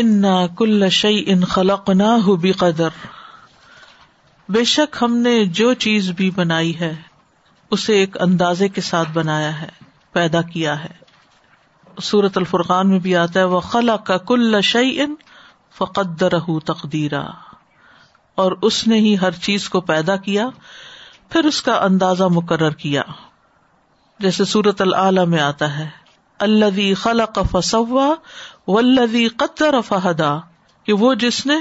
انا کل شعی ان خلق نہ قدر بے شک ہم نے جو چیز بھی بنائی ہے، اسے ایک اندازے کے ساتھ بنایا ہے، پیدا کیا ہے۔ سورت الفرقان میں بھی آتا ہے وہ خلا کا کل شعی ان فقدر تقدیرا اور اس نے ہی ہر چیز کو پیدا کیا، پھر اس کا اندازہ مقرر کیا۔ جیسے سورت العلی میں آتا ہے اللہ خلق فسوا ولدی قطر فہدا، کہ وہ جس نے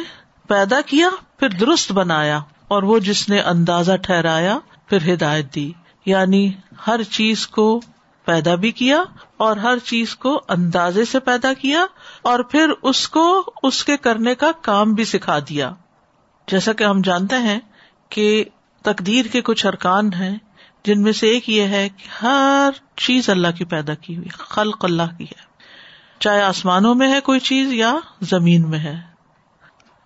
پیدا کیا، پھر درست بنایا، اور وہ جس نے اندازہ ٹھہرایا، پھر ہدایت دی۔ یعنی ہر چیز کو پیدا بھی کیا، اور ہر چیز کو اندازے سے پیدا کیا، اور پھر اس کو اس کے کرنے کا کام بھی سکھا دیا۔ جیسا کہ ہم جانتے ہیں کہ تقدیر کے کچھ ارکان ہیں، جن میں سے ایک یہ ہے کہ ہر چیز اللہ کی پیدا کی ہوئی، خلق اللہ کی ہے۔ چاہے آسمانوں میں ہے کوئی چیز یا زمین میں ہے۔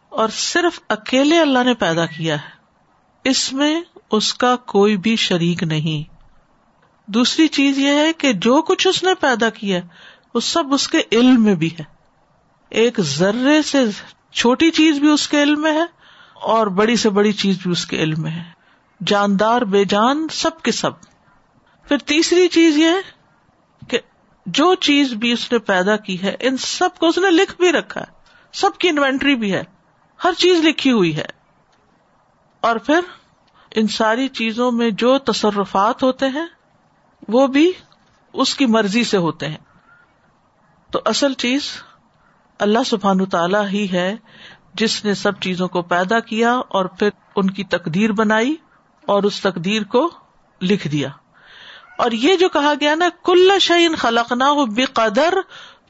اور صرف اکیلے اللہ نے پیدا کیا ہے۔ اس میں اس کا کوئی بھی شریک نہیں۔ دوسری چیز یہ ہے کہ جو کچھ اس نے پیدا کیا وہ سب اس کے علم میں بھی ہے۔ ایک ذرے سے چھوٹی چیز بھی اس کے علم میں ہے اور بڑی سے بڑی چیز بھی اس کے علم میں ہے۔ جاندار، بے جان، سب کے سب۔ پھر تیسری چیز یہ جو چیز بھی اس نے پیدا کی ہے، ان سب کو اس نے لکھ بھی رکھا ہے۔ سب کی انوینٹری بھی ہے۔ ہر چیز لکھی ہوئی ہے۔ اور پھر ان ساری چیزوں میں جو تصرفات ہوتے ہیں، وہ بھی اس کی مرضی سے ہوتے ہیں۔ تو اصل چیز اللہ سبحان تعالی ہی ہے، جس نے سب چیزوں کو پیدا کیا اور پھر ان کی تقدیر بنائی اور اس تقدیر کو لکھ دیا۔ اور یہ جو کہا گیا نا، کل شعین خلق نہ ہو بے قدر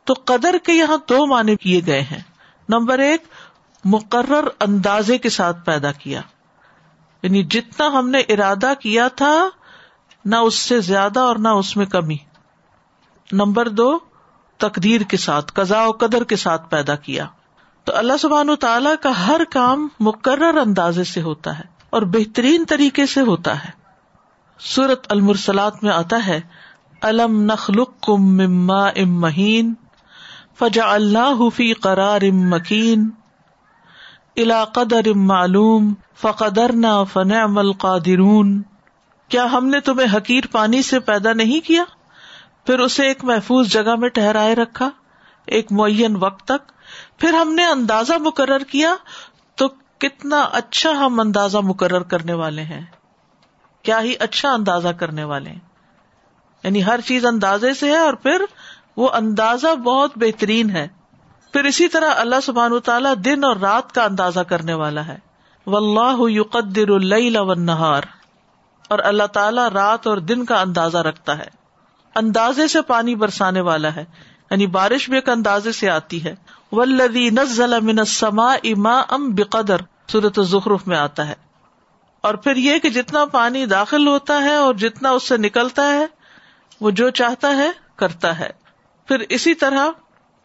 تو قدر کے یہاں دو معنی کیے گئے ہیں۔ نمبر ایک، مقرر اندازے کے ساتھ پیدا کیا۔ یعنی جتنا ہم نے ارادہ کیا تھا، نہ اس سے زیادہ اور نہ اس میں کمی۔ نمبر دو، تقدیر کے ساتھ قزا و قدر کے ساتھ پیدا کیا۔ تو اللہ سبحان و تعالی کا ہر کام مقرر اندازے سے ہوتا ہے اور بہترین طریقے سے ہوتا ہے۔ سورت المرسلات میں آتا ہے، الم نخلق کم مما ام مہین فجا اللہ فی قرار ام مکین الا قدر ام معلوم فقدر نہ فن عمل قادرون کیا ہم نے تمہیں حقیر پانی سے پیدا نہیں کیا؟ پھر اسے ایک محفوظ جگہ میں ٹہرائے رکھا، ایک معین وقت تک۔ پھر ہم نے اندازہ مقرر کیا، تو کتنا اچھا ہم اندازہ مقرر کرنے والے ہیں۔ کیا ہی اچھا اندازہ کرنے والے یعنی ہر چیز اندازے سے ہے اور پھر وہ اندازہ بہت بہترین ہے۔ پھر اسی طرح اللہ سبحان تعالیٰ دن اور رات کا اندازہ کرنے والا ہے۔ و اللہ یقدر نہار اور اللہ تعالیٰ رات اور دن کا اندازہ رکھتا ہے۔ اندازے سے پانی برسانے والا ہے۔ یعنی بارش بھی ایک اندازے سے آتی ہے۔ ولدی نزل من السماء اما ام بقدر۔ صورت زخرف میں آتا ہے۔ اور پھر یہ کہ جتنا پانی داخل ہوتا ہے اور جتنا اس سے نکلتا ہے، وہ جو چاہتا ہے، کرتا ہے۔ پھر اسی طرح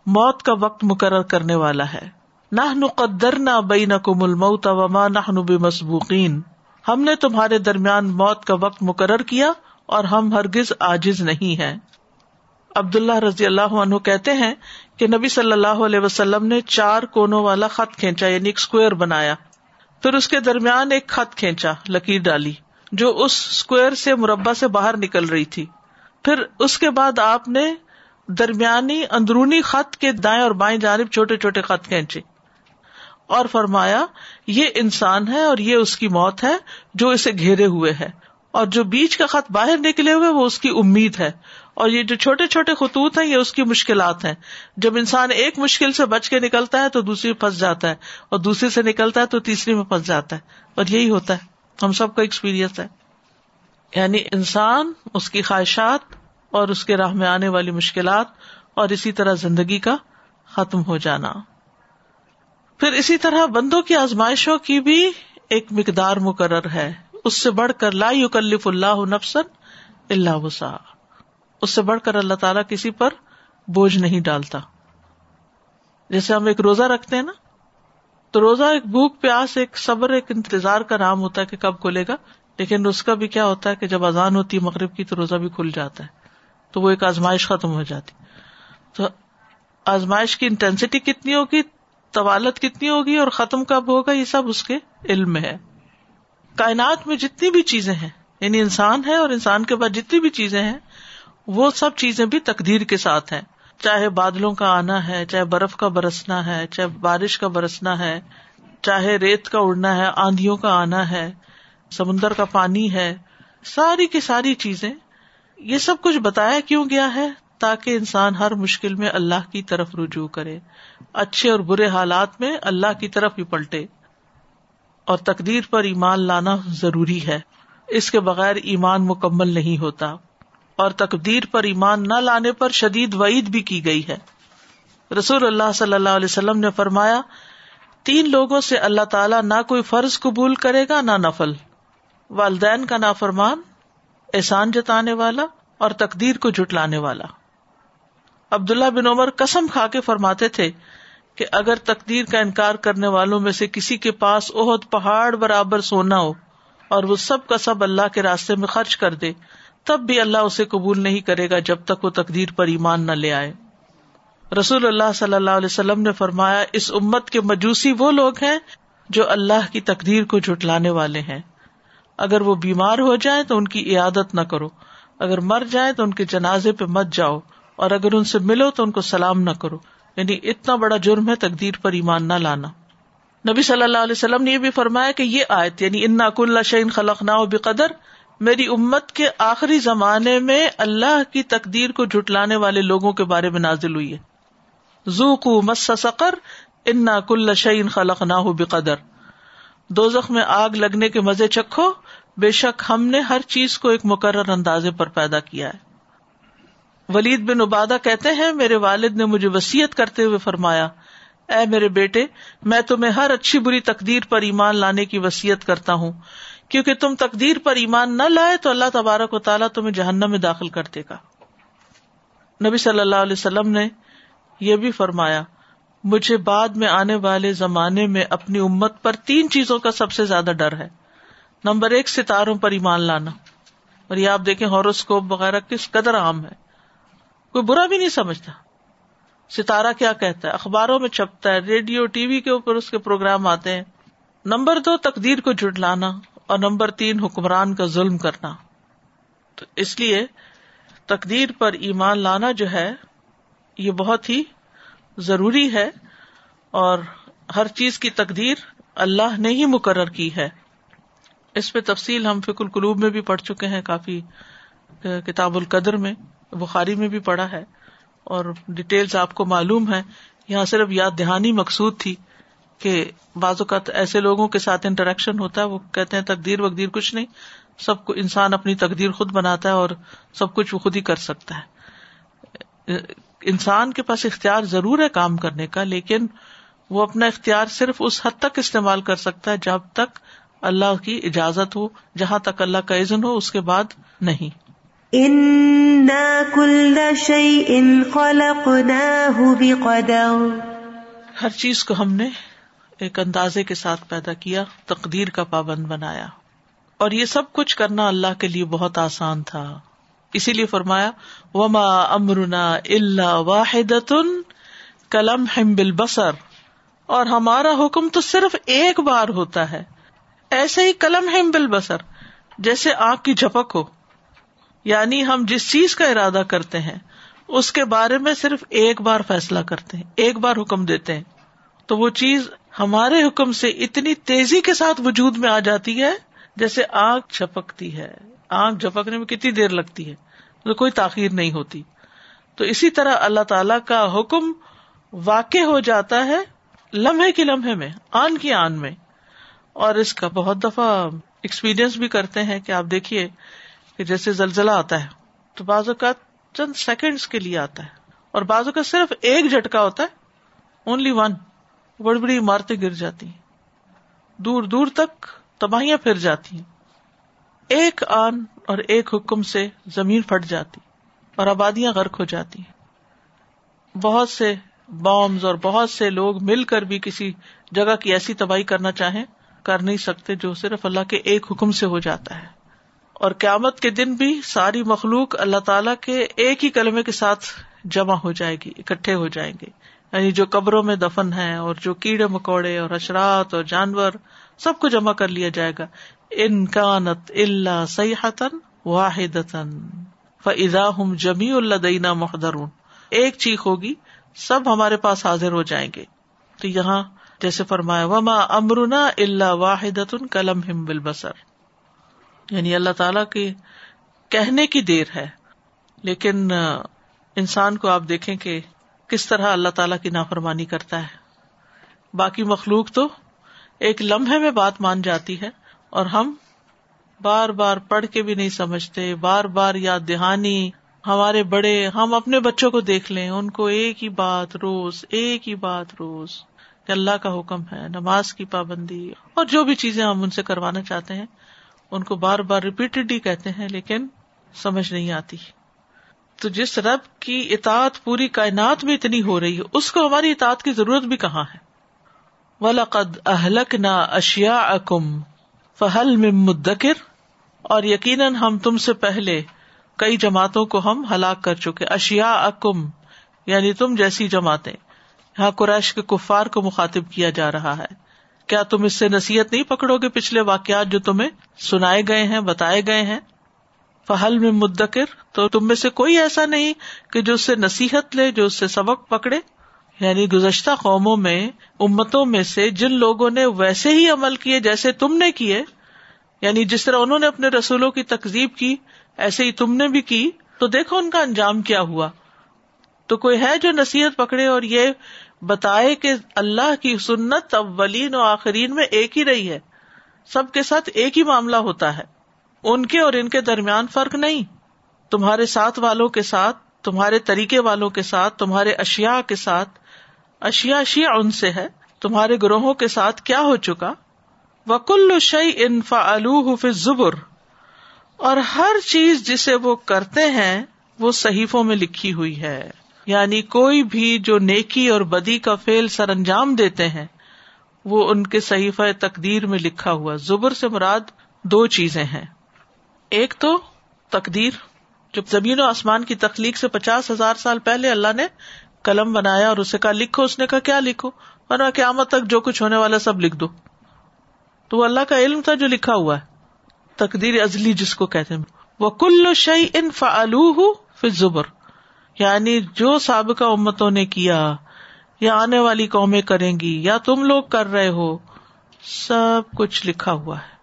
موت کا وقت مقرر کرنے والا ہے۔ نہ نقدر نہ بئی نہ کم وما نہ مسبوقین ہم نے تمہارے درمیان موت کا وقت مقرر کیا اور ہم ہرگز آجز نہیں ہیں۔ عبد اللہ رضی اللہ عنہ کہتے ہیں کہ نبی صلی اللہ علیہ وسلم نے چار کونوں والا خط کھینچا یعنی ایک اسکوئر بنایا۔ پھر اس کے درمیان ایک خط کھینچا، لکیر ڈالی، جو اس اسکوئر سے مربع سے باہر نکل رہی تھی۔ پھر اس کے بعد آپ نے درمیانی اندرونی خط کے دائیں اور بائیں جانب چھوٹے چھوٹے خط کھینچے۔ اور فرمایا، یہ انسان ہے اور یہ اس کی موت ہے جو اسے گھیرے ہوئے ہے۔ اور جو بیچ کا خط باہر نکلے ہوئے، وہ اس کی امید ہے۔ اور یہ جو چھوٹے چھوٹے خطوط ہیں، یہ اس کی مشکلات ہیں۔ جب انسان ایک مشکل سے بچ کے نکلتا ہے تو دوسری پھنس جاتا ہے، اور دوسری سے نکلتا ہے تو تیسری میں پھنس جاتا ہے۔ اور یہی ہوتا ہے۔ ہم سب کا ایکسپیرئنس ہے۔ یعنی انسان، اس کی خواہشات اور اس کے راہ میں آنے والی مشکلات اور اسی طرح زندگی کا ختم ہو جانا۔ پھر اسی طرح بندوں کی آزمائشوں کی بھی ایک مقدار مقرر ہے۔ اس سے بڑھ کر لا یکلف اللہ نفسن اللہ وسا اس سے بڑھ کر اللہ تعالیٰ کسی پر بوجھ نہیں ڈالتا۔ جیسے ہم ایک روزہ رکھتے ہیں نا، تو روزہ ایک بھوک، پیاس، ایک صبر، ایک انتظار کا نام ہوتا ہے کہ کب کھلے گا۔ لیکن اس کا بھی کیا ہوتا ہے کہ جب اذان ہوتی ہے مغرب کی، تو روزہ بھی کھل جاتا ہے۔ تو وہ ایک آزمائش ختم ہو جاتی۔ تو آزمائش کی انٹینسٹی کتنی ہوگی؟ طوالت کتنی ہوگی؟ اور ختم کب ہوگا؟ یہ سب اس کے علم میں ہے۔ کائنات میں جتنی بھی چیزیں ہیں یعنی انسان ہے اور انسان کے بعد جتنی بھی چیزیں ہیں وہ سب چیزیں بھی تقدیر کے ساتھ ہیں۔ چاہے بادلوں کا آنا ہے، چاہے برف کا برسنا ہے، چاہے بارش کا برسنا ہے، چاہے ریت کا اڑنا ہے، آندھیوں کا آنا ہے، سمندر کا پانی ہے، ساری کی ساری چیزیں۔ یہ سب کچھ بتایا کیوں گیا ہے؟ تاکہ انسان ہر مشکل میں اللہ کی طرف رجوع کرے۔ اچھے اور برے حالات میں اللہ کی طرف ہی پلٹے۔ اور تقدیر پر ایمان لانا ضروری ہے۔ اس کے بغیر ایمان مکمل نہیں ہوتا۔ اور تقدیر پر ایمان نہ لانے پر شدید وعید بھی کی گئی ہے۔ رسول اللہ صلی اللہ علیہ وسلم نے فرمایا، تین لوگوں سے اللہ تعالیٰ نہ کوئی فرض قبول کرے گا نہ نفل۔ والدین کا نافرمان، احسان جتانے والا اور تقدیر کو جٹلانے والا۔ عبداللہ بن عمر قسم کھا کے فرماتے تھے کہ اگر تقدیر کا انکار کرنے والوں میں سے کسی کے پاس عہد پہاڑ برابر سونا ہو اور وہ سب کا سب اللہ کے راستے میں خرچ کر دے تب بھی اللہ اسے قبول نہیں کرے گا جب تک وہ تقدیر پر ایمان نہ لے آئے۔ رسول اللہ صلی اللہ علیہ وسلم نے فرمایا، اس امت کے مجوسی وہ لوگ ہیں جو اللہ کی تقدیر کو جٹلانے والے ہیں۔ اگر وہ بیمار ہو جائے تو ان کی عیادت نہ کرو۔ اگر مر جائے تو ان کے جنازے پہ مت جاؤ۔ اور اگر ان سے ملو تو ان کو سلام نہ کرو۔ یعنی اتنا بڑا جرم ہے تقدیر پر ایمان نہ لانا۔ نبی صلی اللہ علیہ وسلم نے یہ بھی فرمایا کہ یہ آیت یعنی ان ناک شعین خلق نہ بے قدر میری امت کے آخری زمانے میں اللہ کی تقدیر کو جٹلانے والے لوگوں کے بارے میں نازل ہوئی ہے۔ زو کو مس سکر ان ناک شعین خلق نہ ہو بے قدر دو میں آگ لگنے کے مزے چکھو، بے شک ہم نے ہر چیز کو ایک مقرر اندازے پر پیدا کیا ہے۔ ولید بن ابادا کہتے ہیں، میرے والد نے مجھے وسیعت کرتے ہوئے فرمایا، اے میرے بیٹے، میں تمہیں ہر اچھی بری تقدیر پر ایمان لانے کی وسیعت کرتا ہوں۔ کیونکہ تم تقدیر پر ایمان نہ لائے تو اللہ تبارک و تعالیٰ تمہیں جہنم میں داخل کر دے گا۔ نبی صلی اللہ علیہ وسلم نے یہ بھی فرمایا، مجھے بعد میں آنے والے زمانے میں اپنی امت پر تین چیزوں کا سب سے زیادہ ڈر ہے۔ نمبر ایک، ستاروں پر ایمان لانا۔ اور یہ آپ دیکھیں ہاروسکوپ وغیرہ کس قدر عام ہے۔ کوئی برا بھی نہیں سمجھتا۔ ستارہ کیا کہتا ہے؟ اخباروں میں چھپتا ہے، ریڈیو، ٹی وی کے اوپر اس کے پروگرام آتے ہیں۔ نمبر دو، تقدیر کو جٹلانا اور نمبر تین، حکمران کا ظلم کرنا۔ تو اس لیے تقدیر پر ایمان لانا جو ہے، یہ بہت ہی ضروری ہے اور ہر چیز کی تقدیر اللہ نے ہی مقرر کی ہے۔ اس پہ تفصیل ہم فک القلوب میں بھی پڑھ چکے ہیں، کافی کتاب القدر میں، بخاری میں بھی پڑھا ہے۔ اور ڈیٹیلس آپ کو معلوم ہے یہاں صرف یاد دہانی مقصود تھی۔ کہ بعض اوقات ایسے لوگوں کے ساتھ انٹریکشن ہوتا ہے وہ کہتے ہیں تقدیر وقدیر کچھ نہیں سب کو انسان اپنی تقدیر خود بناتا ہے اور سب کچھ وہ خود ہی کر سکتا ہے۔ انسان کے پاس اختیار ضرور ہے کام کرنے کا لیکن وہ اپنا اختیار صرف اس حد تک استعمال کر سکتا ہے جب تک اللہ کی اجازت ہو جہاں تک اللہ کا عزن ہو اس کے بعد نہیں۔ ہر چیز کو ہم نے ایک اندازے کے ساتھ پیدا کیا، تقدیر کا پابند بنایا۔ اور یہ سب کچھ کرنا اللہ کے لیے بہت آسان تھا۔ اسی لیے فرمایا، وما امرنا اللہ واحد کلم ہم بل بسر اور ہمارا حکم تو صرف ایک بار ہوتا ہے۔ ایسے ہی کلم ہم بل بسر جیسے آنکھ کی جھپک ہو۔ یعنی ہم جس چیز کا ارادہ کرتے ہیں، اس کے بارے میں صرف ایک بار فیصلہ کرتے ہیں، ایک بار حکم دیتے ہیں۔ تو وہ چیز ہمارے حکم سے اتنی تیزی کے ساتھ وجود میں آ جاتی ہے جیسے آگ چھپکتی ہے۔ آگ جھپکنے میں کتنی دیر لگتی ہے؟ تو کوئی تاخیر نہیں ہوتی۔ تو اسی طرح اللہ تعالی کا حکم واقع ہو جاتا ہے لمحے کی لمحے میں، آن کی آن میں۔ اور اس کا بہت دفعہ ایکسپیرئنس بھی کرتے ہیں کہ آپ دیکھیے کہ جیسے زلزلہ آتا ہے، تو بعض اوقات چند سیکنڈس کے لیے آتا ہے۔ اور بعض اوقات صرف ایک جھٹکا ہوتا ہے اونلی ون بڑی بڑی عمارتیں گر جاتی ہیں۔ دور دور تک تباہیاں پھر جاتی ہیں۔ ایک آن اور ایک حکم سے زمین پھٹ جاتی اور آبادیاں غرق ہو جاتی ہیں۔ بہت سے بامز اور بہت سے لوگ مل کر بھی کسی جگہ کی ایسی تباہی کرنا چاہیں، کر نہیں سکتے جو صرف اللہ کے ایک حکم سے ہو جاتا ہے۔ اور قیامت کے دن بھی ساری مخلوق اللہ تعالی کے ایک ہی کلمے کے ساتھ جمع ہو جائے گی، اکٹھے ہو جائیں گے۔ یعنی جو قبروں میں دفن ہے اور جو کیڑے مکوڑے اور اشرات اور جانور، سب کو جمع کر لیا جائے گا۔ انکانت اللہ سیاحتن واحد فضا ہم جمی اللہ دینا محدرون ایک چیخ ہوگی، سب ہمارے پاس حاضر ہو جائیں گے۔ تو یہاں جیسے فرمایا، وما امرنا اللہ واحد کلم ہم بل بسر یعنی اللہ تعالی کے کہنے کی دیر ہے۔ لیکن انسان کو آپ دیکھیں کہ کس طرح اللہ تعالیٰ کی نافرمانی کرتا ہے؟ باقی مخلوق تو ایک لمحے میں بات مان جاتی ہے اور ہم بار بار پڑھ کے بھی نہیں سمجھتے، بار بار یاد دہانی، ہمارے بڑے، ہم اپنے بچوں کو دیکھ لیں، ان کو ایک ہی بات روز، ایک ہی بات روز، کہ اللہ کا حکم ہے، نماز کی پابندی، اور جو بھی چیزیں ہم ان سے کروانا چاہتے ہیں، ان کو بار بار ریپیٹڈلی کہتے ہیں، لیکن سمجھ نہیں آتی۔ تو جس رب کی اطاعت پوری کائنات میں اتنی ہو رہی ہے، اس کو ہماری اطاعت کی ضرورت بھی کہاں ہے؟ ولاقد اہلک نہ اشیا اکم فہل مدکر اور یقیناً ہم تم سے پہلے کئی جماعتوں کو ہم ہلاک کر چکے۔ اشیا اکم یعنی تم جیسی جماعتیں۔ یہاں قریش کے کفار کو مخاطب کیا جا رہا ہے۔ کیا تم اس سے نصیحت نہیں پکڑو گے پچھلے واقعات جو تمہیں سنائے گئے ہیں، بتائے گئے ہیں؟ فہل میں مدکر، تو تم میں سے کوئی ایسا نہیں کہ جو اس سے نصیحت لے، جو اس سے سبق پکڑے۔ یعنی گزشتہ قوموں میں، امتوں میں سے جن لوگوں نے ویسے ہی عمل کیے جیسے تم نے کیے یعنی جس طرح انہوں نے اپنے رسولوں کی تقزیب کی، ایسے ہی تم نے بھی کی، تو دیکھو ان کا انجام کیا ہوا۔ تو کوئی ہے جو نصیحت پکڑے اور یہ بتائے کہ اللہ کی سنت اولین و آخرین میں ایک ہی رہی ہے، سب کے ساتھ ایک ہی معاملہ ہوتا ہے۔ ان کے اور ان کے درمیان فرق نہیں۔ تمہارے ساتھ والوں کے ساتھ، تمہارے طریقے والوں کے ساتھ، تمہارے اشیا کے ساتھ۔ اشیا شیا ان سے ہے۔ تمہارے گروہوں کے ساتھ کیا ہو چکا؟ وکل شعی انفا الف زبر اور ہر چیز جسے وہ کرتے ہیں، وہ صحیفوں میں لکھی ہوئی ہے۔ یعنی کوئی بھی جو نیکی اور بدی کا فیل سر انجام دیتے ہیں، وہ ان کے صحیفہ تقدیر میں لکھا ہوا۔ زبر سے مراد دو چیزیں ہیں۔ ایک تو تقدیر جب زمین و آسمان کی تخلیق سے پچاس ہزار سال پہلے اللہ نے قلم بنایا اور اسے کہا، لکھو، اس نے کہا، کیا لکھو؟ ورنہ قیامت تک جو کچھ ہونے والا سب لکھ دو۔ تو وہ اللہ کا علم تھا جو لکھا ہوا ہے۔ تقدیر ازلی جس کو کہتے ہیں۔ وہ کل شعی ان فلو زبر یعنی جو سابقہ امتوں نے کیا، یا آنے والی قومیں کریں گی، یا تم لوگ کر رہے ہو، سب کچھ لکھا ہوا ہے۔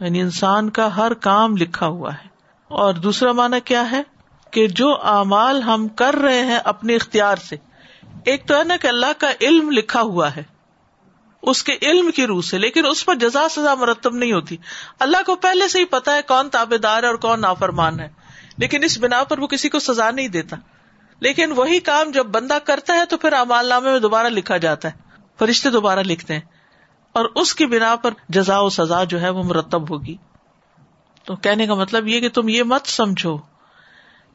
یعنی انسان کا ہر کام لکھا ہوا ہے۔ اور دوسرا مانا کیا ہے؟ کہ جو اعمال ہم کر رہے ہیں اپنے اختیار سے۔ ایک تو ہے نا کہ اللہ کا علم لکھا ہوا ہے۔ اس کے علم کی روح سے، لیکن اس پر جزا سزا مرتب نہیں ہوتی۔ اللہ کو پہلے سے ہی پتا ہے کون تابے دار ہے اور کون نافرمان ہے۔ لیکن اس بنا پر وہ کسی کو سزا نہیں دیتا۔ لیکن وہی کام جب بندہ کرتا ہے تو پھر امال نامے میں دوبارہ لکھا جاتا ہے۔ فرشتے دوبارہ لکھتے ہیں۔ اور اس کی بنا پر جزا و سزا جو ہے وہ مرتب ہوگی۔ تو کہنے کا مطلب یہ کہ تم یہ مت سمجھو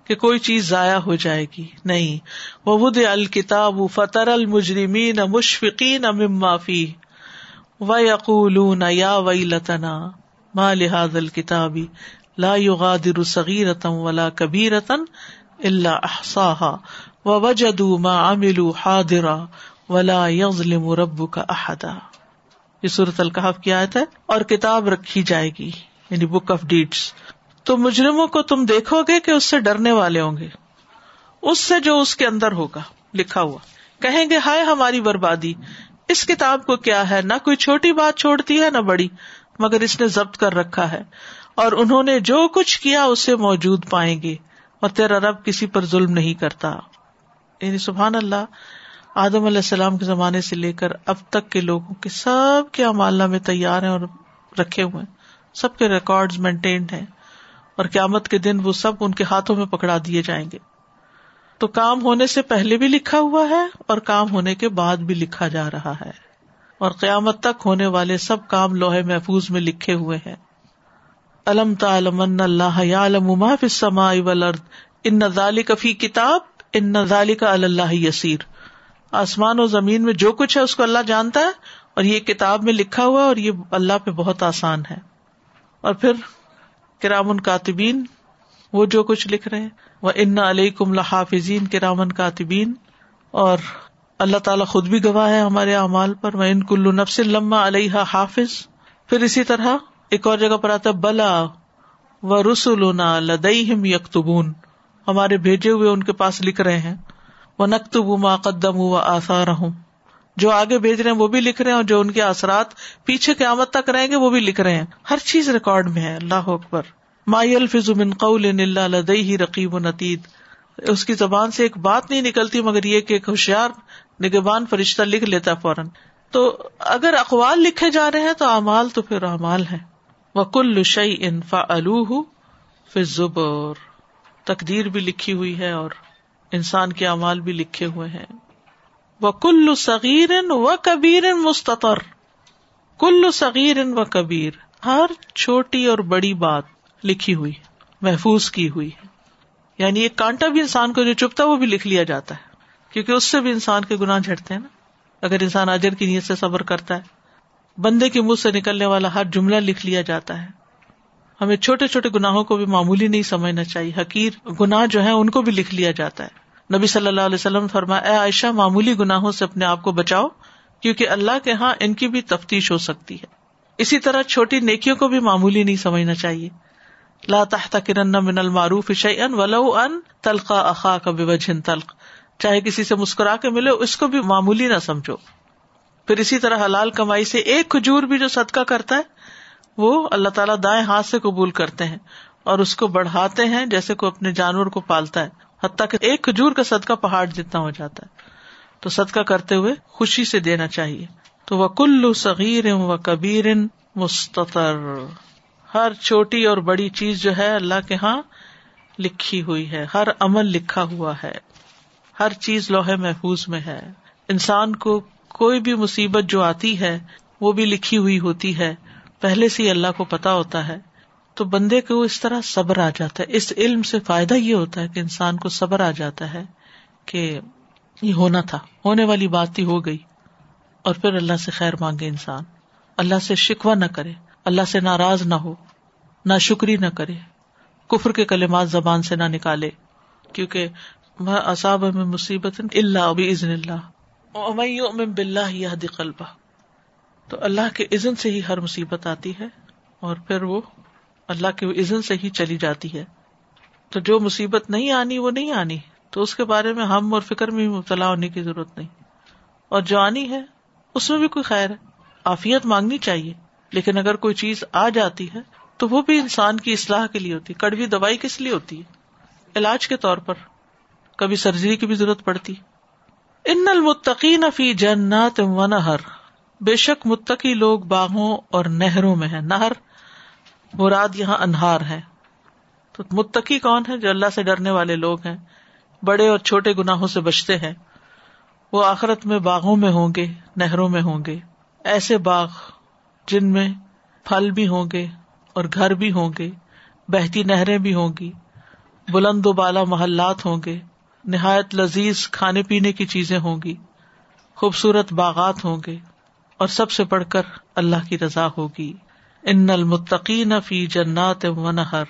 کہ کوئی چیز ضائع ہو جائے گی۔ نہیں۔ وہ الکتاب فطر المجرمین مشفقین ممافی و یقول یا وئی لتنا ما لحاظ الکتابی لا يغادر صغيرة ولا كبيرة الا احصاها ووجدوا ما عملوا حاضرا ولا يظلم ربك احدا یہ صورت القحف کی آیت ہے، اور کتاب رکھی جائے گی یعنی بک آف ڈیڈس تو مجرموں کو تم دیکھو گے کہ اس سے ڈرنے والے ہوں گے۔ اس سے جو اس کے اندر ہوگا، لکھا ہوا۔ کہیں گے، ہائے ہماری بربادی، اس کتاب کو کیا ہے؟ نہ کوئی چھوٹی بات چھوڑتی ہے، نہ بڑی، مگر اس نے ضبط کر رکھا ہے۔ اور انہوں نے جو کچھ کیا، اسے موجود پائیں گے۔ اور تیرا رب کسی پر ظلم نہیں کرتا۔ یعنی سبحان اللہ آدم علیہ السلام کے زمانے سے لے کر اب تک کے لوگوں کے سب کے امالہ میں تیار ہیں اور رکھے ہوئے ہیں۔ سب کے ریکارڈ مینٹینڈ ہیں۔ اور قیامت کے دن وہ سب ان کے ہاتھوں میں پکڑا دیے جائیں گے۔ تو کام ہونے سے پہلے بھی لکھا ہوا ہے اور کام ہونے کے بعد بھی لکھا جا رہا ہے۔ اور قیامت تک ہونے والے سب کام لوہے محفوظ میں لکھے ہوئے ہیں۔ علم تعلم اللہ ما فی السماء والارض۔ ان نظالی کفی کتاب، ان نظالی کا اللہ یسیر۔ آسمان و زمین میں جو کچھ ہے اس کو اللہ جانتا ہے اور یہ کتاب میں لکھا ہوا اور یہ اللہ پہ بہت آسان ہے۔ اور پھر کرامن کاتبین جو کچھ لکھ رہے ہیں۔ وہ ان علیہ کم لحافظین کرامن کاتبین اور اللہ تعالیٰ خود بھی گواہ ہے ہمارے اعمال پر۔ میں ان کلو نفس لما علیہ حافظ۔ پھر اسی طرح ایک اور جگہ پر آتا بلا و رسول لدئی یکتبون ہمارے بھیجے ہوئے ان کے پاس لکھ رہے ہیں۔ وہ نقتب ما قدم و آسا رہوں جو آگے بھیج رہے ہیں وہ بھی لکھ رہے ہیں اور جو ان کے اثرات پیچھے قیامت تک رہیں گے وہ بھی لکھ رہے ہیں۔ ہر چیز ریکارڈ میں ہے۔ اللہ اکبر۔ مائی الفظ من قول لدئی رقیب و نتید اس کی زبان سے ایک بات نہیں نکلتی، مگر یہ کہ ایک ہوشیار نگبان فرشتہ لکھ لیتا فوراً۔ تو اگر اقوال لکھے جا رہے ہیں تو امال تو پھر امال ہے وہ شعی انفا زبر تقدیر بھی لکھی ہوئی ہے اور انسان کے امال بھی لکھے ہوئے ہیں۔ وہ کل صغیر و کبیر مستطر۔ کل صغیر و کبیر ہر چھوٹی اور بڑی بات لکھی ہوئی محفوظ کی ہوئی ہے۔ یعنی ایک کانٹا بھی انسان کو جو چپتا وہ بھی لکھ لیا جاتا ہے۔ کیونکہ اس سے بھی انسان کے گناہ جھڑتے ہیں نا۔ اگر انسان اجر کی نیت سے صبر کرتا ہے، بندے کے منہ سے نکلنے والا ہر جملہ لکھ لیا جاتا ہے۔ ہمیں چھوٹے چھوٹے گناہوں کو بھی معمولی نہیں سمجھنا چاہیے۔ حقیر گناہ جو ہے ان کو بھی لکھ لیا جاتا ہے۔ نبی صلی اللہ علیہ وسلم فرما اے عائشہ، معمولی گناہوں سے اپنے آپ کو بچاؤ، کیونکہ اللہ کے ہاں ان کی بھی تفتیش ہو سکتی ہے۔ اسی طرح چھوٹی نیکیوں کو بھی معمولی نہیں سمجھنا چاہیے۔ لا تحت کرن من المعروف شیئن ولو ان تلقا اخا کا بوجہ تلق۔ چاہے کسی سے مسکرا کے ملے، اس کو بھی معمولی نہ سمجھو۔ پھر اسی طرح حلال کمائی سے ایک کھجور بھی جو صدقہ کرتا ہے، وہ اللہ تعالیٰ دائیں ہاتھ سے قبول کرتے ہیں اور اس کو بڑھاتے ہیں جیسے کوئی اپنے جانور کو پالتا ہے۔ حتیٰ کہ ایک کھجور کا صدقہ پہاڑ جتنا ہو جاتا ہے۔ تو صدقہ کرتے ہوئے خوشی سے دینا چاہیے۔ تو وہ کلو صغیر و کبیر مستطر۔ ہر چھوٹی اور بڑی چیز جو ہے اللہ کے ہاں لکھی ہوئی ہے۔ ہر عمل لکھا ہوا ہے۔ ہر چیز لوہے محفوظ میں ہے۔ انسان کو کوئی بھی مصیبت جو آتی ہے وہ بھی لکھی ہوئی ہوتی ہے۔ پہلے سے ہی اللہ کو پتا ہوتا ہے۔ تو بندے کو اس طرح صبر آ جاتا ہے۔ اس علم سے فائدہ یہ ہوتا ہے کہ انسان کو صبر آ جاتا ہے کہ یہ ہونا تھا، ہونے والی بات ہی ہو گئی۔ اور پھر اللہ سے خیر مانگے انسان۔ اللہ سے شکوا نہ کرے، اللہ سے ناراض نہ ہو، نہ شکری نہ کرے۔ کفر کے کلمات زبان سے نہ نکالے، کیونکہ اصاب میں مصیبت اللہ۔ ابھی عزن اللہ بلّہ قلبہ۔ تو اللہ کے عزن سے ہی ہر مصیبت آتی ہے اور پھر وہ اللہ کے عزن سے ہی چلی جاتی ہے۔ تو جو مصیبت نہیں آنی وہ نہیں آنی۔ تو اس کے بارے میں ہم اور فکر میں مبتلا ہونے کی ضرورت نہیں۔ اور جو آنی ہے، اس میں بھی کوئی خیر ہے۔ آفیت مانگنی چاہیے۔ لیکن اگر کوئی چیز آ جاتی ہے، تو وہ بھی انسان کی اصلاح کے لیے ہوتی۔ کڑوی دوائی کس لیے ہوتی ہے؟ علاج کے طور پر۔ کبھی سرجری کی بھی ضرورت پڑتی۔ ان المتقین فی جنات و نہر۔ بے شک متقی لوگ باغوں اور نہروں میں ہے نہر مراد یہاں انہار ہے۔ تو متقی کون ہے جو اللہ سے ڈرنے والے لوگ ہیں؟ بڑے اور چھوٹے گناہوں سے بچتے ہیں۔ وہ آخرت میں باغوں میں ہوں گے، نہروں میں ہوں گے۔ ایسے باغ جن میں پھل بھی ہوں گے اور گھر بھی ہوں گے، بہتی نہریں بھی ہوں گی، بلند و بالا محلات ہوں گے، نہایت لذیذ کھانے پینے کی چیزیں ہوں گی، خوبصورت باغات ہوں گے اور سب سے بڑھ کر اللہ کی رضا ہوگی۔ ان المتقین فی جنات و نہر۔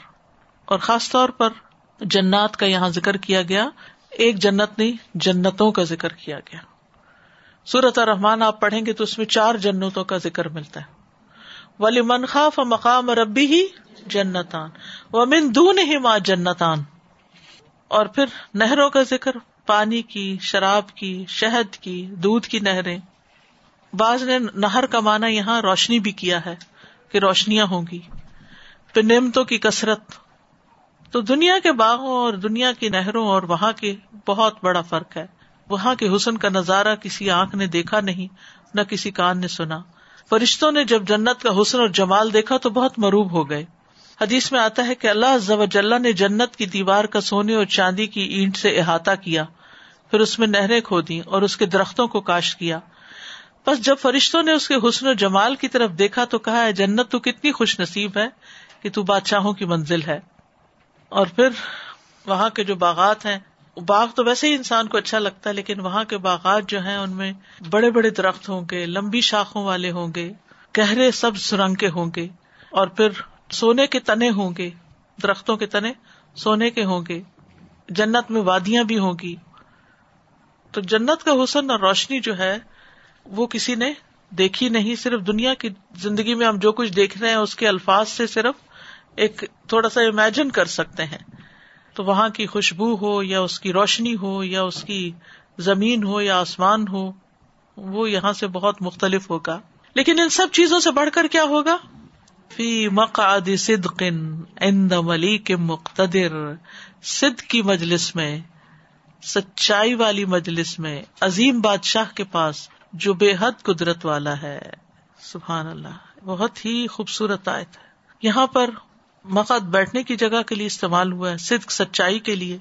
اور خاص طور پر جنات کا یہاں ذکر کیا گیا، ایک جنت نہیں، جنتوں کا ذکر کیا گیا۔ سورت رحمان آپ پڑھیں گے تو اس میں چار جنتوں کا ذکر ملتا ہے۔ ولی منخاف مقام ربی ہی جنتان۔ و من دون ہی ماں جنتان۔ اور پھر نہروں کا ذکر، پانی کی، شراب کی، شہد کی، دودھ کی نہریں۔ بعض نے نہر کا مانا یہاں روشنی بھی کیا ہے۔ کہ روشنیاں ہوں گی۔ پھر نعمتوں کی کثرت۔ تو دنیا کے باغوں اور دنیا کی نہروں اور وہاں کے بہت بڑا فرق ہے۔ وہاں کے حسن کا نظارہ کسی آنکھ نے دیکھا نہیں، نہ کسی کان نے سنا۔ فرشتوں نے جب جنت کا حسن اور جمال دیکھا تو بہت مروب ہو گئے۔ حدیث میں آتا ہے کہ اللہ نے جنت کی دیوار کا سونے اور چاندی کی اینٹ سے احاطہ کیا، پھر اس میں نہریں کھو دی اور اس کے درختوں کو کاشت کیا۔ بس جب فرشتوں نے اس کے حسن و جمال کی طرف دیکھا تو کہا ہے جنت، تو کتنی خوش نصیب ہے کہ تو بادشاہوں کی منزل ہے. اور پھر وہاں کے جو باغات ہیں، باغ تو ویسے ہی انسان کو اچھا لگتا ہے، لیکن وہاں کے باغات جو ہیں، ان میں بڑے بڑے درخت ہوں گے، لمبی شاخوں والے ہوں گے، گہرے سب سرنگ کے ہوں گے، اور پھر سونے کے تنے ہوں گے، درختوں کے تنے سونے کے ہوں گے، جنت میں وادیاں بھی ہوں گی۔ تو جنت کا حسن اور روشنی جو ہے وہ کسی نے دیکھی نہیں، صرف دنیا کی زندگی میں ہم جو کچھ دیکھ رہے ہیں، اس کے الفاظ سے صرف ایک تھوڑا سا امیجن کر سکتے ہیں۔ تو وہاں کی خوشبو ہو، یا اس کی روشنی ہو، یا اس کی زمین ہو، یا آسمان ہو، وہ یہاں سے بہت مختلف ہوگا۔ لیکن ان سب چیزوں سے بڑھ کر کیا ہوگا؟ فی مقعد صدق عند ملیک مقتدر۔ صدق کی مجلس میں، سچائی والی مجلس میں، عظیم بادشاہ کے پاس جو بے حد قدرت والا ہے۔ سبحان اللہ، بہت ہی خوبصورت آیت ہے۔ یہاں پر مقد بیٹھنے کی جگہ کے لیے استعمال ہوا ہے، صدق سچائی کے لیے۔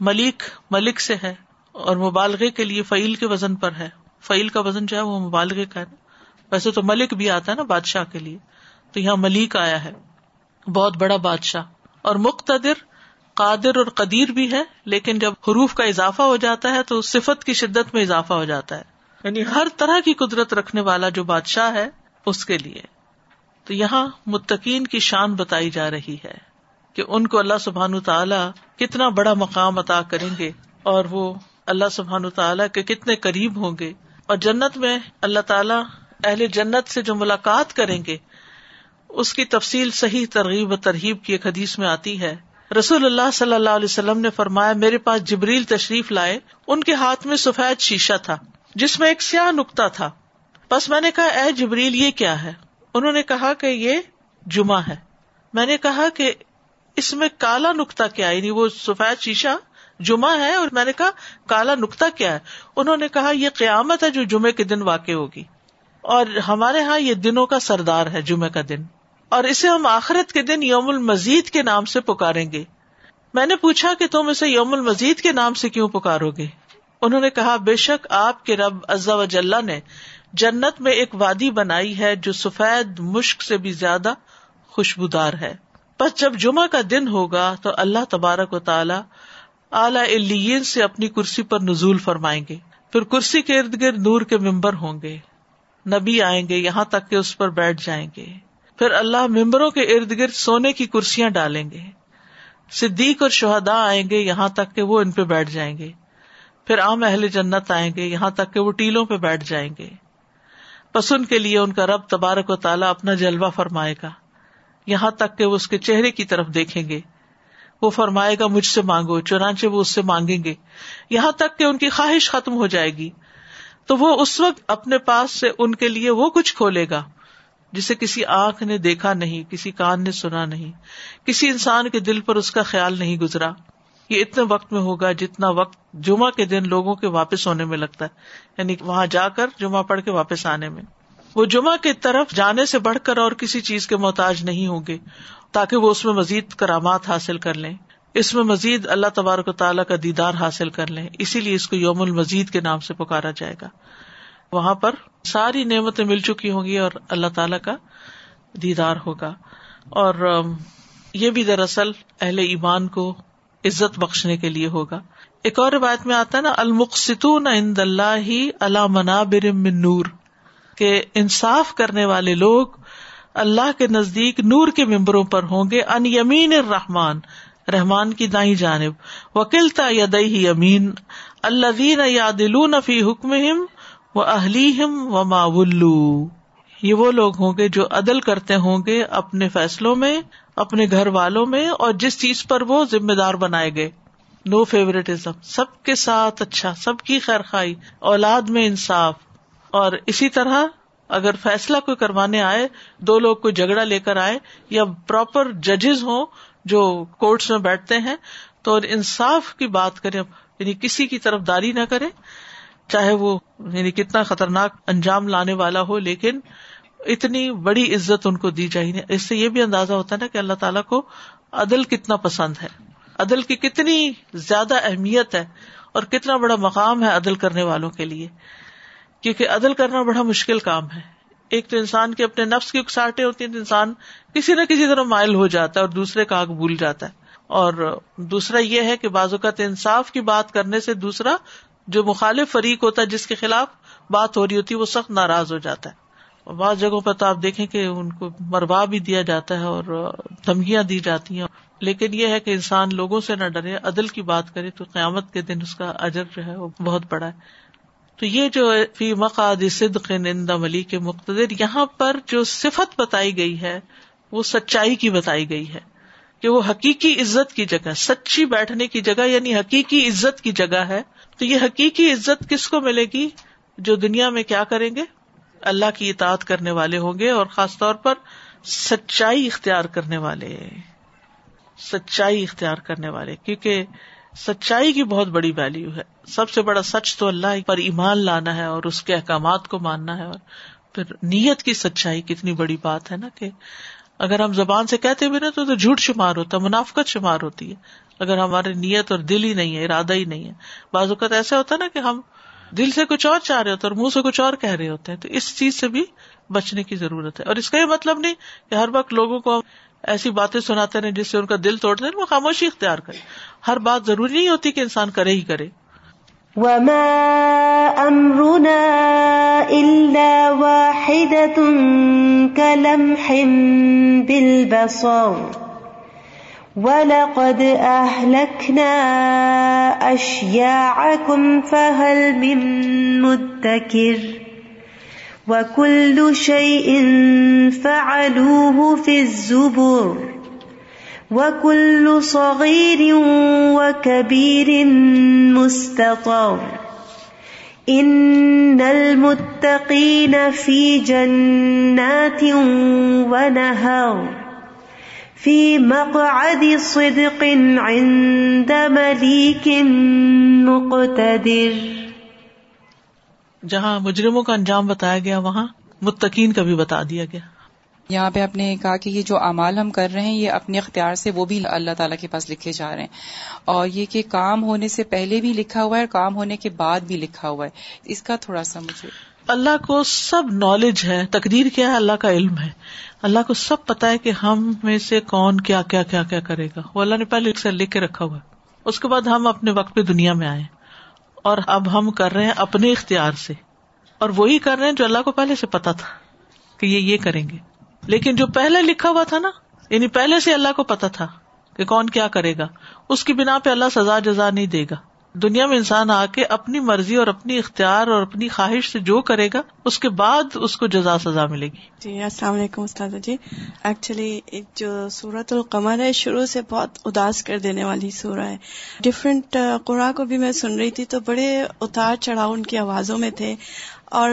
ملک ملک سے ہے اور مبالغے کے لیے فعیل کے وزن پر ہے۔ فعیل کا وزن جو ہے وہ مبالغے کا ہے۔ ویسے تو ملک بھی آتا ہے نا بادشاہ کے لیے۔ تو یہاں ملک آیا ہے۔ بہت بڑا بادشاہ۔ اور مقتدر، قادر اور قدیر بھی ہے، لیکن جب حروف کا اضافہ ہو جاتا ہے تو صفت کی شدت میں اضافہ ہو جاتا ہے۔ یعنی ہر طرح کی قدرت رکھنے والا جو بادشاہ ہے اس کے لیے۔ تو یہاں متقین کی شان بتائی جا رہی ہے کہ ان کو اللہ سبحان تعالیٰ کتنا بڑا مقام عطا کریں گے اور وہ اللہ سبحان تعالیٰ کے کتنے قریب ہوں گے۔ اور جنت میں اللہ تعالیٰ اہل جنت سے جو ملاقات کریں گے، اس کی تفصیل صحیح ترغیب و ترغیب کی ایک حدیث میں آتی ہے۔ رسول اللہ صلی اللہ علیہ وسلم نے فرمایا، میرے پاس جبریل تشریف لائے، ان کے ہاتھ میں سفید شیشہ تھا۔ جس میں ایک سیاہ نکتا تھا۔ بس میں نے کہا، اے جبریل، یہ کیا ہے؟ انہوں نے کہا کہ یہ جمعہ ہے۔ میں نے کہا کہ اس میں کالا نکتا کیا یعنی وہ سفید شیشہ جمعہ ہے اور میں نے کہا، کالا نکتا کیا ہے؟ انہوں نے کہا، یہ قیامت ہے جو جمعے کے دن واقع ہوگی اور ہمارے یہاں یہ دنوں کا سردار ہے جمعے کا دن۔ اور اسے ہم آخرت کے دن یوم المزید کے نام سے پکاریں گے۔ میں نے پوچھا کہ تم اسے یوم المزید کے نام سے کیوں پکارو گے؟ انہوں نے کہا، بے شک آپ کے رب عزا وجاللہ نے جنت میں ایک وادی بنائی ہے جو سفید مشک سے بھی زیادہ خوشبودار ہے۔ بس جب جمعہ کا دن ہوگا تو اللہ تبارک و تعالی اعلی سے اپنی کرسی پر نزول فرمائیں گے۔ پھر کرسی کے ارد گرد نور کے ممبر ہوں گے۔ نبی آئیں گے، یہاں تک کہ اس پر بیٹھ جائیں گے۔ پھر اللہ ممبروں کے ارد گرد سونے کی کرسیاں ڈالیں گے۔ صدیق اور شہدا آئیں گے، یہاں تک کہ وہ ان پہ بیٹھ جائیں گے۔ پھر عام اہل جنت آئیں گے، یہاں تک کہ وہ ٹیلوں پہ بیٹھ جائیں گے۔ پسند کے لیے ان کا رب تبارک و تعالیٰ اپنا جلوہ فرمائے گا۔ یہاں تک کہ وہ اس کے چہرے کی طرف دیکھیں گے۔ وہ فرمائے گا، مجھ سے مانگو، چنانچہ وہ اس سے مانگیں گے۔ یہاں تک کہ ان کی خواہش ختم ہو جائے گی۔ تو وہ اس وقت اپنے پاس سے ان کے لیے وہ کچھ کھولے گا، جسے کسی آنکھ نے دیکھا نہیں، کسی کان نے سنا نہیں، کسی انسان کے دل پر اس کا خیال نہیں گزرا۔ یہ اتنے وقت میں ہوگا جتنا وقت جمعہ کے دن لوگوں کے واپس ہونے میں لگتا ہے۔ یعنی وہاں جا کر جمعہ پڑھ کے واپس آنے میں۔ وہ جمعہ کی طرف جانے سے بڑھ کر اور کسی چیز کے محتاج نہیں ہوں گے تاکہ وہ اس میں مزید کرامات حاصل کر لیں۔ اس میں مزید اللہ تبارک و تعالیٰ کا دیدار حاصل کر لیں۔ اسی لیے اس کو یوم المزید کے نام سے پکارا جائے گا۔ وہاں پر ساری نعمتیں مل چکی ہوں گی اور اللہ تعالیٰ کا دیدار ہوگا۔ اور یہ بھی دراصل اہل ایمان کو عزت بخشنے کے لیے ہوگا۔ ایک اور روایت میں آتا ہے نا المقستون عند اللہ اللہ منابر من نور، کہ انصاف کرنے والے لوگ اللہ کے نزدیک نور کے ممبروں پر ہوں گے، ان یمین الرحمان رحمان کی دائیں جانب۔ وکلتا یدئی امین اللہ دین یا دلون فی حکم و اہلیم و ماولو یہ وہ لوگ ہوں گے جو عدل کرتے ہوں گے اپنے فیصلوں میں اپنے گھر والوں میں اور جس چیز پر وہ ذمے دار بنائے گئے۔ نو فیوریٹزم سب کے ساتھ اچھا سب کی خیر خائی اولاد میں انصاف۔ اور اسی طرح اگر فیصلہ کوئی کروانے آئے، دو لوگ کوئی جھگڑا لے کر آئے یا پراپر ججز ہوں جو کورٹس میں بیٹھتے ہیں، تو انصاف کی بات کرے یعنی کسی کی طرف داری نہ کرے چاہے وہ یعنی کتنا خطرناک انجام لانے والا ہو، لیکن اتنی بڑی عزت ان کو دی جائے اس سے یہ بھی اندازہ ہوتا ہے نا کہ اللہ تعالیٰ کو عدل کتنا پسند ہے۔ عدل کی کتنی زیادہ اہمیت ہے اور کتنا بڑا مقام ہے عدل کرنے والوں کے لیے۔ کیونکہ عدل کرنا بڑا مشکل کام ہے۔ ایک تو انسان کے اپنے نفس کی اکساٹیں ہوتی ہیں تو انسان کسی نہ کسی طرح مائل ہو جاتا ہے اور دوسرے کا آگ بھول جاتا ہے۔ اور دوسرا یہ ہے کہ بعض اوقات انصاف کی بات کرنے سے دوسرا جو مخالف فریق ہوتا ہے جس کے خلاف بات ہو رہی ہوتی ہے وہ سخت ناراض ہو جاتا ہے۔ بعض جگہوں پر تو آپ دیکھیں کہ ان کو مروا بھی دیا جاتا ہے اور دھمکیاں دی جاتی ہیں۔ لیکن یہ ہے کہ انسان لوگوں سے نہ ڈرے، عدل کی بات کرے تو قیامت کے دن اس کا اجر جو ہے وہ بہت بڑا ہے۔ تو یہ جو فی مقاد صدق نندا ملی کے مقتدر، یہاں پر جو صفت بتائی گئی ہے، وہ سچائی کی بتائی گئی ہے کہ وہ حقیقی عزت کی جگہ، سچی بیٹھنے کی جگہ یعنی حقیقی عزت کی جگہ ہے۔ تو یہ حقیقی عزت کس کو ملے گی؟ جو دنیا میں کیا کریں گے؟ اللہ کی اطاعت کرنے والے ہوں گے اور خاص طور پر سچائی اختیار کرنے والے، سچائی اختیار کرنے والے، کیونکہ سچائی کی بہت بڑی ویلو ہے۔ سب سے بڑا سچ تو اللہ پر ایمان لانا ہے اور اس کے احکامات کو ماننا ہے۔ اور پھر نیت کی سچائی کتنی بڑی بات ہے نا کہ اگر ہم زبان سے کہتے بھی نا تو جھوٹ شمار ہوتا ہے، منافقت شمار ہوتی ہے۔ اگر ہماری نیت اور دل ہی نہیں ہے، ارادہ ہی نہیں ہے۔ بعض اوقات ایسا ہوتا ہے نا کہ ہم دل سے کچھ اور چاہ رہے ہوتے اور منہ سے کچھ اور کہہ رہے ہوتے ہیں، تو اس چیز سے بھی بچنے کی ضرورت ہے۔ اور اس کا یہ مطلب نہیں کہ ہر وقت لوگوں کو ایسی باتیں سناتے رہے جس سے ان کا دل توڑ دیں وہ خاموشی اختیار کرے ہر بات ضروری نہیں ہوتی کہ انسان کرے ہی کرے۔ وما امرنا الا واحدة كلمح بالبصر۔ وَلَقَدْ أَهْلَكْنَا أَشْيَاعَكُمْ فَهَلْ مِن مُدَّكِرٍ وَكُلُّ شَيْءٍ فَعَلُوهُ فِي الزُّبُرِ وَكُلُّ صَغِيرٍ وَكَبِيرٍ مُسْتَطَرٍ إِنَّ الْمُتَّقِينَ فِي جَنَّاتٍ وَنَهَرٍ فی مقعد صدق عند ملیک مقتدر۔ جہاں مجرموں کا انجام بتایا گیا وہاں متقین کا بھی بتا دیا گیا۔ یہاں پہ آپ نے کہا کہ یہ جو اعمال ہم کر رہے ہیں یہ اپنے اختیار سے وہ بھی اللہ تعالیٰ کے پاس لکھے جا رہے ہیں۔ اور یہ کہ کام ہونے سے پہلے بھی لکھا ہوا ہے اور کام ہونے کے بعد بھی لکھا ہوا ہے۔ اس کا تھوڑا سا مجھے اللہ کو سب نالج ہے، تقدیر کیا ہے، اللہ کا علم ہے۔ اللہ کو سب پتا ہے کہ ہم میں سے کون کیا کیا کیا کیا کرے گا۔ وہ اللہ نے پہلے سے لکھ کے رکھا ہوا اس کے بعد ہم اپنے وقت پہ دنیا میں آئے۔ اور اب ہم کر رہے ہیں اپنے اختیار سے۔ اور وہی کر رہے ہیں جو اللہ کو پہلے سے پتا تھا کہ یہ یہ کریں گے۔ لیکن جو پہلے لکھا ہوا تھا نا یعنی پہلے سے اللہ کو پتا تھا کہ کون کیا کرے گا، اس کی بنا پہ اللہ سزا، جزا نہیں دے گا۔ دنیا میں انسان آ کے اپنی مرضی اور اپنی اختیار اور اپنی خواہش سے جو کرے گا، اس کے بعد اس کو جزا سزا ملے گی۔ جی السلام علیکم استاد جی۔ ایکچولی جو سورت القمر ہے، شروع سے بہت اداس کر دینے والی سورہ ہے۔ ڈفرینٹ قرآن کو بھی میں سن رہی تھی تو بڑے اتار چڑھاؤ ان کی آوازوں میں تھے۔ اور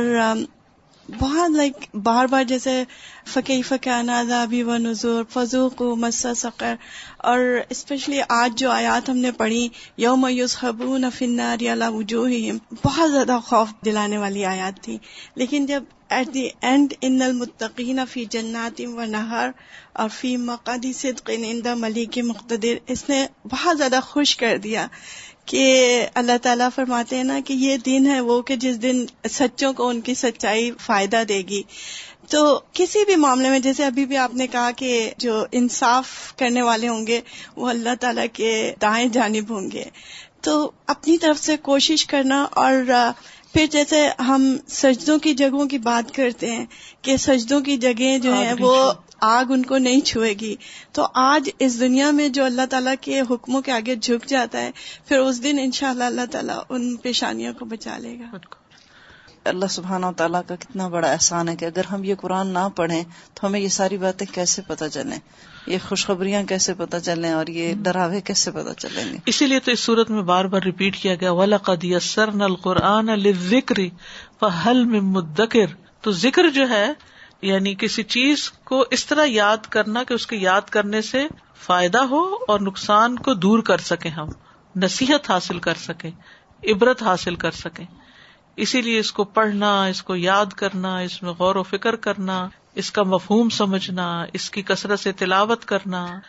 بہت لائک بار بار جیسے فقی فقانہ ابھی و نظور فضو کو مسا سقر، اور اسپیشلی آج جو آیات ہم نے پڑھی، یوم یوز خبون فنار یا وجوہ بہت زیادہ خوف دلانے والی آیات تھی۔ لیکن جب ایٹ دی اینڈ ان المتقین فی جنات و نہر اور فی مقادی صدق ان ملک مقتدر، اس نے بہت زیادہ خوش کر دیا۔ کہ اللہ تعالیٰ فرماتے ہیں نا کہ یہ دن ہے وہ کہ جس دن سچوں کو ان کی سچائی فائدہ دے گی۔ تو کسی بھی معاملے میں جیسے ابھی بھی آپ نے کہا کہ جو انصاف کرنے والے ہوں گے وہ اللہ تعالیٰ کے دائیں جانب ہوں گے۔ تو اپنی طرف سے کوشش کرنا اور پھر جیسے ہم سجدوں کی جگہوں کی بات کرتے ہیں کہ سجدوں کی جگہیں جو ہیں وہ آگ ان کو نہیں چھوئے گی۔ تو آج اس دنیا میں جو اللہ تعالیٰ کے حکموں کے آگے جھک جاتا ہے پھر اس دن ان شاء اللہ اللہ تعالیٰ ان پیشانیوں کو بچا لے گا۔ اللہ سبحانہ و تعالیٰ کا کتنا بڑا احسان ہے کہ اگر ہم یہ قرآن نہ پڑھیں تو ہمیں یہ ساری باتیں کیسے پتہ چلیں؟ یہ خوشخبریاں کیسے پتہ چلیں اور یہ ڈراوے کیسے پتہ چلیں گے؟ اسی لیے تو اس صورت میں بار بار ریپیٹ کیا گیا، ولقد سر نل قرآن ذکر فہل میں مدکر تو ذکر جو ہے یعنی کسی چیز کو اس طرح یاد کرنا کہ اس کے یاد کرنے سے فائدہ ہو اور نقصان کو دور کر سکیں ہم، نصیحت حاصل کر سکیں، عبرت حاصل کر سکیں۔ اسی لیے اس کو پڑھنا، اس کو یاد کرنا، اس میں غور و فکر کرنا اس کا مفہوم سمجھنا، اس کی کثرت سے تلاوت کرنا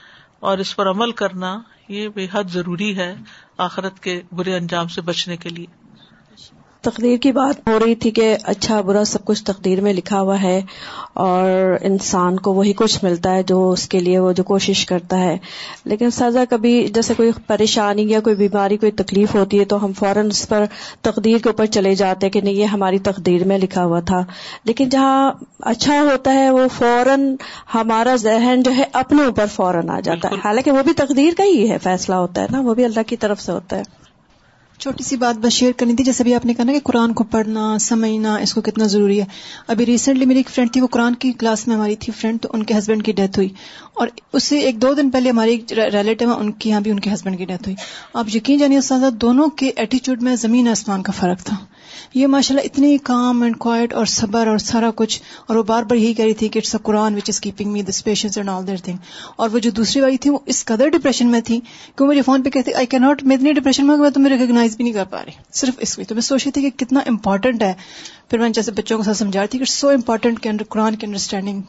اور اس پر عمل کرنا، یہ بے حد ضروری ہے آخرت کے برے انجام سے بچنے کے لیے۔ تقدیر کی بات ہو رہی تھی کہ اچھا برا سب کچھ تقدیر میں لکھا ہوا ہے اور انسان کو وہی کچھ ملتا ہے جو اس کے لیے وہ جو کوشش کرتا ہے۔ لیکن سزا کبھی جیسے کوئی پریشانی یا کوئی بیماری کوئی تکلیف ہوتی ہے تو ہم فوراً اس پر تقدیر کے اوپر چلے جاتے کہ نہیں یہ ہماری تقدیر میں لکھا ہوا تھا۔ لیکن جہاں اچھا ہوتا ہے وہ فوراً ہمارا ذہن جو ہے اپنے اوپر فوراً آ جاتا ہے۔ حالانکہ وہ بھی تقدیر کا ہی ہے فیصلہ ہوتا ہے نا وہ بھی اللہ کی طرف سے ہوتا ہے۔ چھوٹی سی بات بس شیئر کرنی تھی، جیسے بھی آپ نے کہا نا کہ قرآن کو پڑھنا، سمجھنا، اس کو کتنا ضروری ہے۔ ابھی ریسنٹلی میری ایک فرینڈ تھی، وہ قرآن کی کلاس میں ہماری تھی فرینڈ تو ان کے ہسبینڈ کی ڈیتھ ہوئی۔ اور اس سے ایک دو دن پہلے ہماری ایک ریلیٹو ہے ان کی یہاں بھی ان کے ہسبینڈ کی ڈیتھ ہوئی۔ آپ یقین جانیے استاد دونوں کے ایٹیچیوڈ میں زمین آسمان کا فرق تھا۔ یہ ماشاء اللہ اتنی کام اینڈ کوائٹ اور صبر اور سارا کچھ، اور وہ بار بار یہی کہہ رہی تھی کہ it's a Quran which is keeping me this patience and all their thing اور وہ جو دوسری والی تھی وہ اس قدر ڈپریشن میں تھی کہ وہ مجھے فون پہ کہتے آئی کی ناٹ میں اتنی ڈپریشن میں تمہیں ریکگنائز بھی نہیں کر پا رہی۔ صرف اس لیے۔ تو میں سوچ رہی تھی کہ کتنا امپورٹنٹ ہے۔ پھر میں جیسے بچوں کو ساتھ سمجھا رہی تھی کہ سو امپورٹنٹ قرآن کی انڈرسٹینڈنگ